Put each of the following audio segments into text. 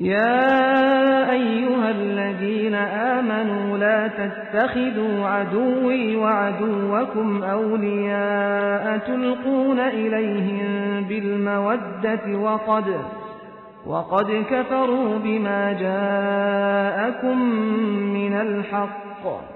يا أيها الذين آمنوا لا تتخذوا عدوي وعدوكم أولياء تلقون إليهم بالمودة وقد وقد كفروا بما جاءكم من الحق.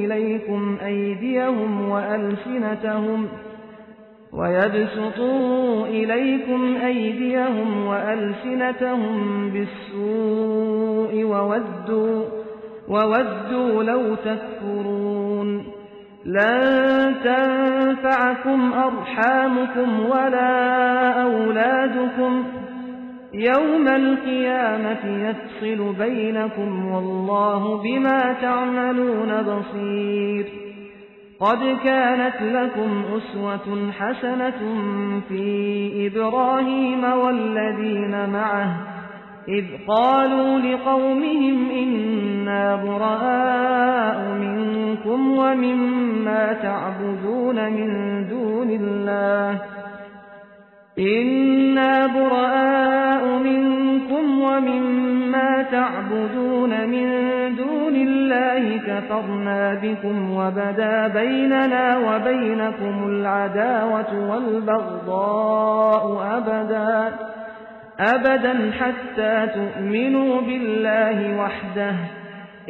أيديهم وألسنتهم ويبسطوا إليكم أيديهم وألسنتهم بالسوء وودوا, وودوا لو تكفرون لن تنفعكم أرحامكم ولا أولادكم يوم القيامة يفصل بينكم والله بما تعملون بصير قد كانت لكم أسوة حسنة في إبراهيم والذين معه إذ قالوا لقومهم إنا براء منكم ومما تعبدون من دون الله. إنا براء منكم ومما تعبدون من دون الله كفرنا بكم وبدا بيننا وبينكم العداوة والبغضاء أبدا أبدا حتى تؤمنوا بالله وحده.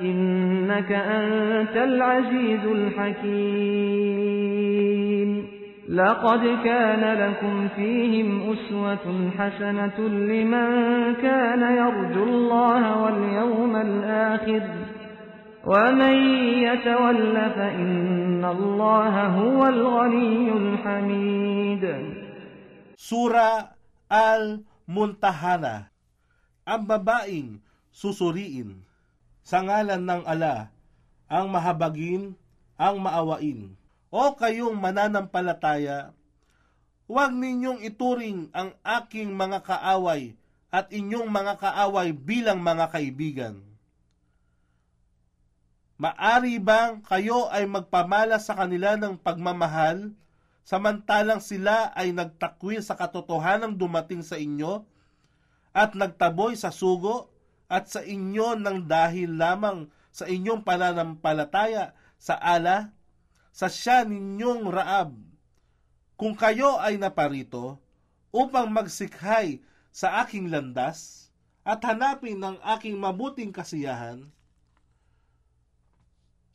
إنك أنت العزيز الحكيم. لقد كان لكم فيهم أسوة حسنة لمن كان يرجو الله واليوم الآخر. ومن يتول فإن الله هو الغني الحميد. Sura Al-Muntahana Ang babaeng sa ngalan ng ala, ang mahabagin, ang maawain. O kayong mananampalataya, huwag ninyong ituring ang aking mga kaaway at inyong mga kaaway bilang mga kaibigan. Maari bang kayo ay magpamala sa kanila ng pagmamahal, samantalang sila ay nagtakwil sa katotohanang dumating sa inyo at nagtaboy sa sugo at sa inyo ng dahil lamang sa inyong pananampalataya sa ala, sa siya ninyong raab. Kung kayo ay naparito upang magsikhay sa aking landas at hanapin ng aking mabuting kasiyahan,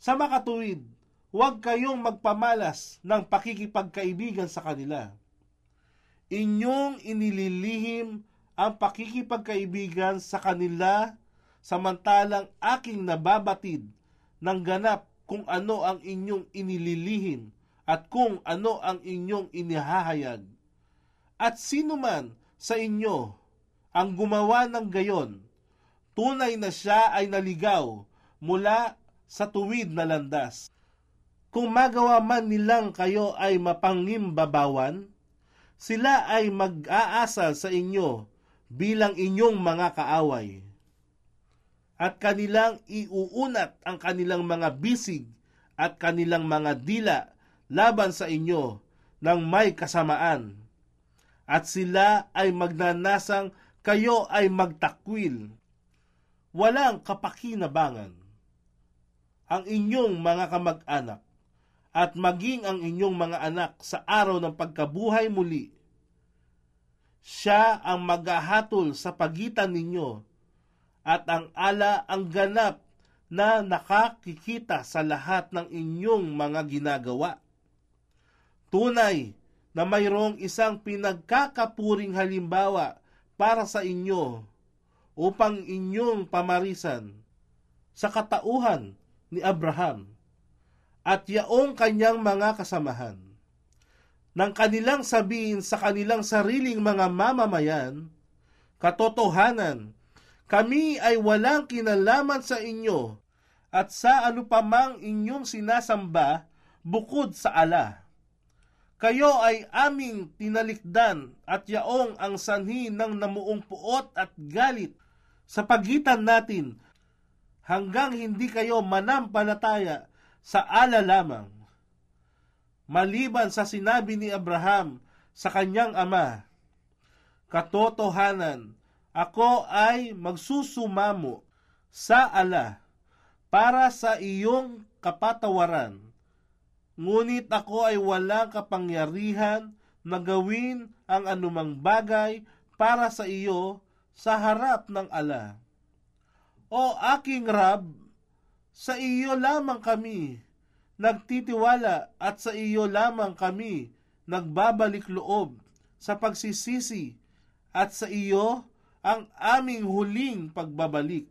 sa makatuwid, huwag kayong magpamalas ng pakikipagkaibigan sa kanila. Inyong inililihim ang pakikipagkaibigan sa kanila samantalang aking nababatid ng ganap kung ano ang inyong inililihim at kung ano ang inyong inihahayag. At sino man sa inyo ang gumawa ng gayon, tunay na siya ay naligaw mula sa tuwid na landas. Kung magawa man nilang kayo ay mapangimbabawan, sila ay mag-aasal sa inyo bilang inyong mga kaaway. At kanilang iuunat ang kanilang mga bisig at kanilang mga dila laban sa inyo ng may kasamaan. At sila ay magnanasang kayo ay magtakwil. walang kapakinabangan. Ang inyong mga kamag-anak at maging ang inyong mga anak sa araw ng pagkabuhay muli. Siya ang maghahatol sa pagitan ninyo at ang ala ang ganap na nakakikita sa lahat ng inyong mga ginagawa. Tunay na mayroong isang pinagkakapuring halimbawa para sa inyo upang inyong pamarisan sa katauhan ni Abraham at yaong kanyang mga kasamahan. Nang kanilang sabihin sa kanilang sariling mga mamamayan, katotohanan, kami ay walang kinalaman sa inyo at sa ano pamang inyong sinasamba bukod sa ala. Kayo ay aming tinalikdan at yaong ang sanhi ng namuong puot at galit sa pagitan natin hanggang hindi kayo manampalataya sa ala lamang. Maliban sa sinabi ni Abraham sa kanyang ama, Katotohanan, ako ay magsusumamo sa ala para sa iyong kapatawaran. Ngunit ako ay walang kapangyarihan na gawin ang anumang bagay para sa iyo sa harap ng ala. O aking Rab, sa iyo lamang kami nagtitiwala at sa iyo lamang kami nagbabalik loob sa pagsisisi at sa iyo ang aming huling pagbabalik.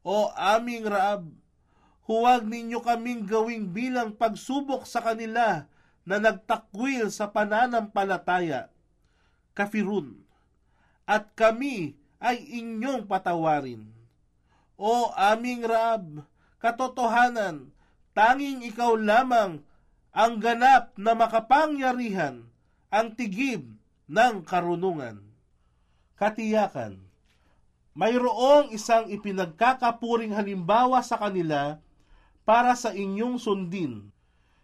O aming Raab, huwag ninyo kaming gawing bilang pagsubok sa kanila na nagtakwil sa pananampalataya, kafirun, at kami ay inyong patawarin o aming Rab, katotohanan, tanging ikaw lamang ang ganap na makapangyarihan, ang tigib ng karunungan. Katiyakan, mayroong isang ipinagkakapuring halimbawa sa kanila para sa inyong sundin.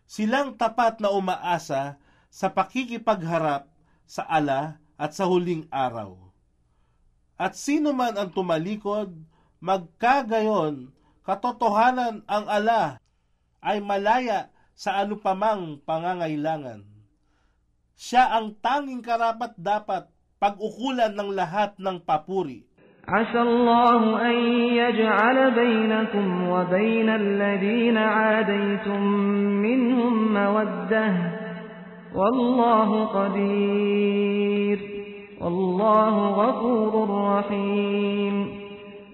Silang tapat na umaasa sa pakikipagharap sa ala at sa huling araw. At sino man ang tumalikod, Magkagayon, katotohanan ang ala ay malaya sa anupamang pangangailangan. Siya ang tanging karapat dapat pag-ukulan ng lahat ng papuri. عسى الله أن يجعل بينكم وبين الذين عاديتم منهم مودة والله قدير والله غفور رحيم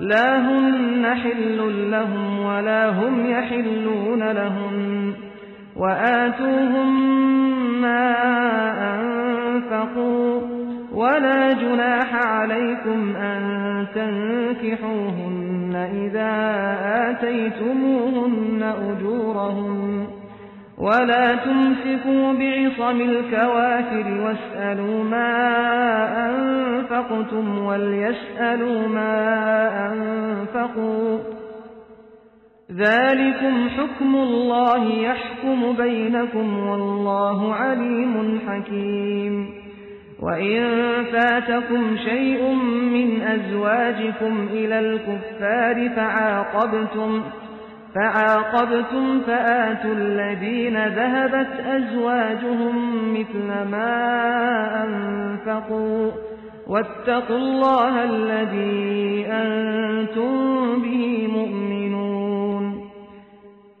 لا هن حل لهم ولا هم يحلون لهم وآتوهم ما أنفقوا ولا جناح عليكم أن تنكحوهن إذا آتيتموهن أجورهن ولا تمسكوا بعصم الكوافر واسألوا ما أنفقتم وليسألوا ما أنفقوا. ذلكم حكم الله يحكم بينكم والله عليم حكيم. وإن فاتكم شيء من أزواجكم إلى الكفار فعاقبتم فعاقبتم فآتوا الذين ذهبت أزواجهم مثل ما أنفقوا واتقوا الله الذي أنتم به مؤمنون.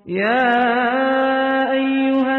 يا أيها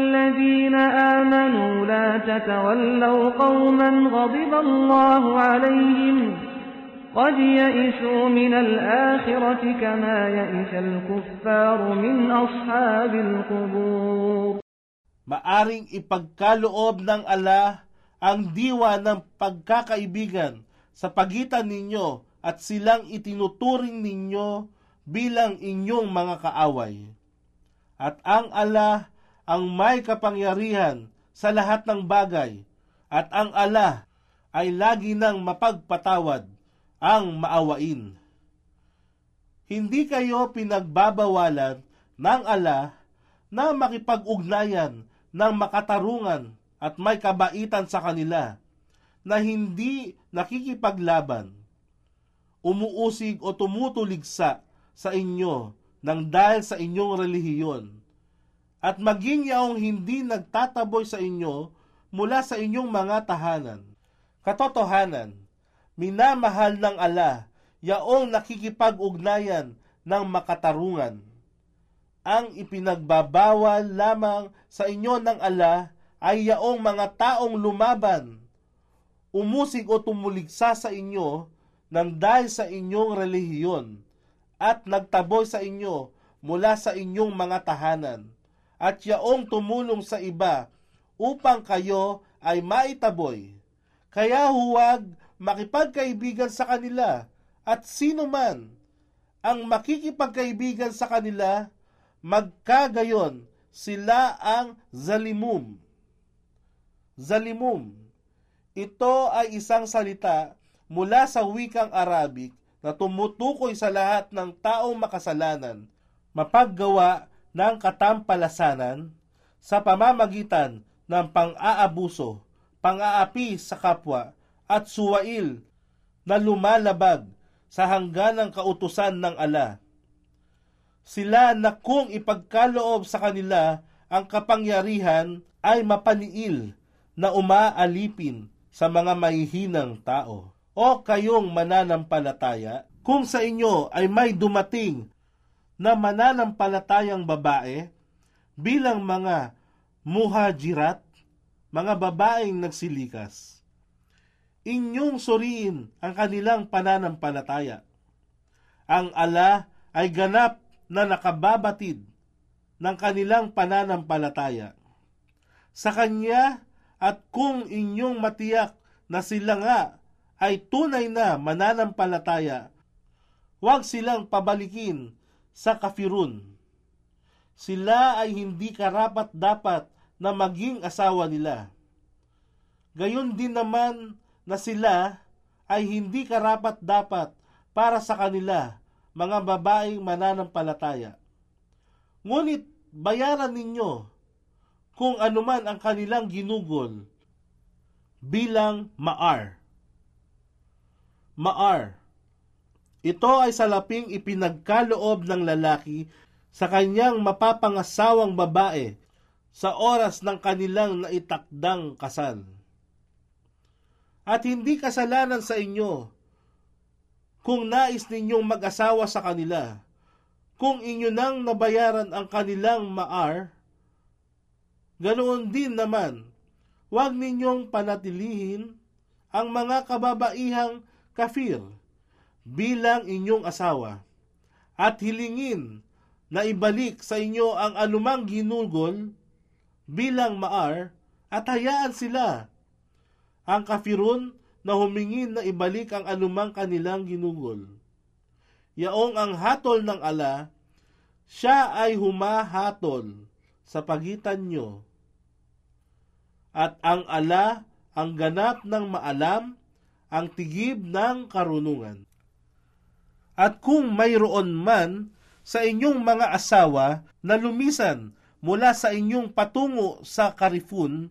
الذين آمنوا لا تتولوا قوما غضب الله عليهم قد يئسوا من الآخرة كما يئس الكفار من أصحاب القبور maaring ipagkaloob ng ala ang diwa ng pagkakaibigan sa pagitan ninyo at silang itinuturing ninyo bilang inyong mga kaaway. At ang ala ang may kapangyarihan sa lahat ng bagay, at ang ala ay lagi nang mapagpatawad ang maawain. Hindi kayo pinagbabawalan ng ala na makipag-ugnayan ng makatarungan at may kabaitan sa kanila na hindi nakikipaglaban, umuusig o tumutuligsa sa inyo nang dahil sa inyong relihiyon, at maging yaong hindi nagtataboy sa inyo mula sa inyong mga tahanan. Katotohanan, minamahal ng ala yaong nakikipag-ugnayan ng makatarungan. Ang ipinagbabawal lamang sa inyo ng ala ay yaong mga taong lumaban, umusig o tumuligsa sa inyo ng dahil sa inyong relihiyon at nagtaboy sa inyo mula sa inyong mga tahanan at yaong tumulong sa iba upang kayo ay maitaboy. Kaya huwag makipagkaibigan sa kanila at sino man ang makikipagkaibigan sa kanila magkagayon sila ang zalimum. Zalimum. Ito ay isang salita mula sa wikang Arabic na tumutukoy sa lahat ng taong makasalanan, mapaggawa ng katampalasanan sa pamamagitan ng pang-aabuso, pang-aapi sa kapwa at suwail na lumalabag sa hangganang kautusan ng ala sila na kung ipagkaloob sa kanila ang kapangyarihan ay mapaniil na umaalipin sa mga mahihinang tao. O kayong mananampalataya, kung sa inyo ay may dumating na mananampalatayang babae bilang mga muhajirat, mga babaeng nagsilikas. Inyong suriin ang kanilang pananampalataya. Ang ala ay ganap na nakababatid ng kanilang pananampalataya. Sa Kanya at kung inyong matiyak na sila nga ay tunay na mananampalataya, huwag silang pabalikin sa kafirun. Sila ay hindi karapat dapat na maging asawa nila. Gayon din naman na sila ay hindi karapat dapat para sa kanila mga babaeng mananampalataya. Ngunit bayaran ninyo kung anuman ang kanilang ginugol bilang maar. Maar. Ito ay salaping ipinagkaloob ng lalaki sa kanyang mapapangasawang babae sa oras ng kanilang naitakdang kasal. At hindi kasalanan sa inyo kung nais ninyong mag-asawa sa kanila, kung inyo nang nabayaran ang kanilang maar, Ganoon din naman, huwag ninyong panatilihin ang mga kababaihang kafir bilang inyong asawa at hilingin na ibalik sa inyo ang anumang ginugol bilang maar at hayaan sila ang kafirun na humingin na ibalik ang anumang kanilang ginugol. Yaong ang hatol ng ala, siya ay humahatol sa pagitan nyo. At ang ala ang ganap ng maalam, ang tigib ng karunungan. At kung mayroon man sa inyong mga asawa na lumisan mula sa inyong patungo sa karifun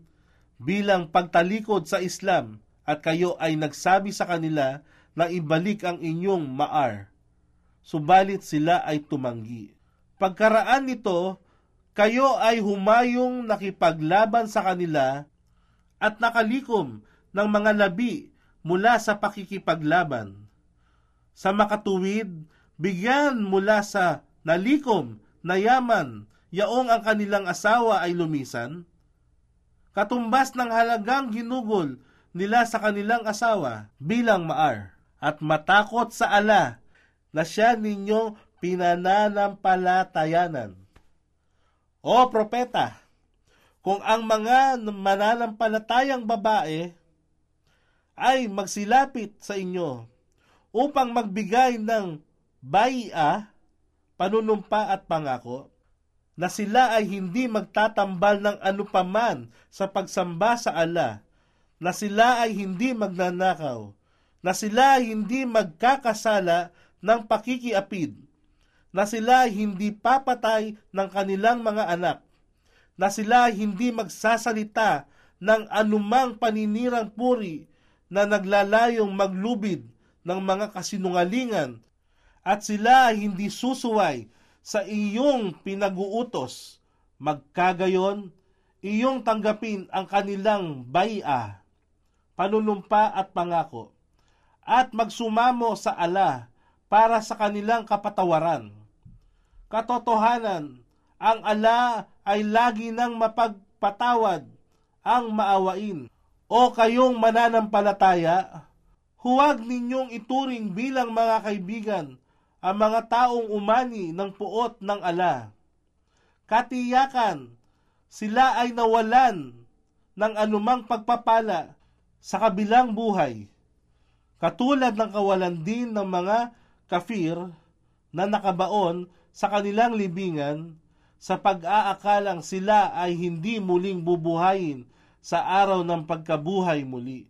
bilang pagtalikod sa Islam at kayo ay nagsabi sa kanila na ibalik ang inyong maar, subalit sila ay tumanggi. Pagkaraan nito, kayo ay humayong nakipaglaban sa kanila at nakalikom ng mga labi mula sa pakikipaglaban. Sa makatuwid, bigyan mula sa nalikom na yaman yaong ang kanilang asawa ay lumisan, katumbas ng halagang ginugol nila sa kanilang asawa bilang maar at matakot sa ala na siya ninyo pinananampalatayanan. O propeta, kung ang mga mananampalatayang babae ay magsilapit sa inyo upang magbigay ng bai'a, panunumpa at pangako, na sila ay hindi magtatambal ng anupaman sa pagsamba sa ala, na sila ay hindi magnanakaw, na sila ay hindi magkakasala ng pakikiapid, na sila ay hindi papatay ng kanilang mga anak, na sila ay hindi magsasalita ng anumang paninirang puri na naglalayong maglubid ng mga kasinungalingan at sila ay hindi susuway sa iyong pinag-uutos. Magkagayon, iyong tanggapin ang kanilang bai'a, panunumpa at pangako, at magsumamo sa ala para sa kanilang kapatawaran. Katotohanan, ang ala ay lagi nang mapagpatawad ang maawain. O kayong mananampalataya, huwag ninyong ituring bilang mga kaibigan ang mga taong umani ng puot ng ala. Katiyakan, sila ay nawalan ng anumang pagpapala sa kabilang buhay. Katulad ng kawalan din ng mga kafir na nakabaon sa kanilang libingan sa pag-aakalang sila ay hindi muling bubuhayin sa araw ng pagkabuhay muli.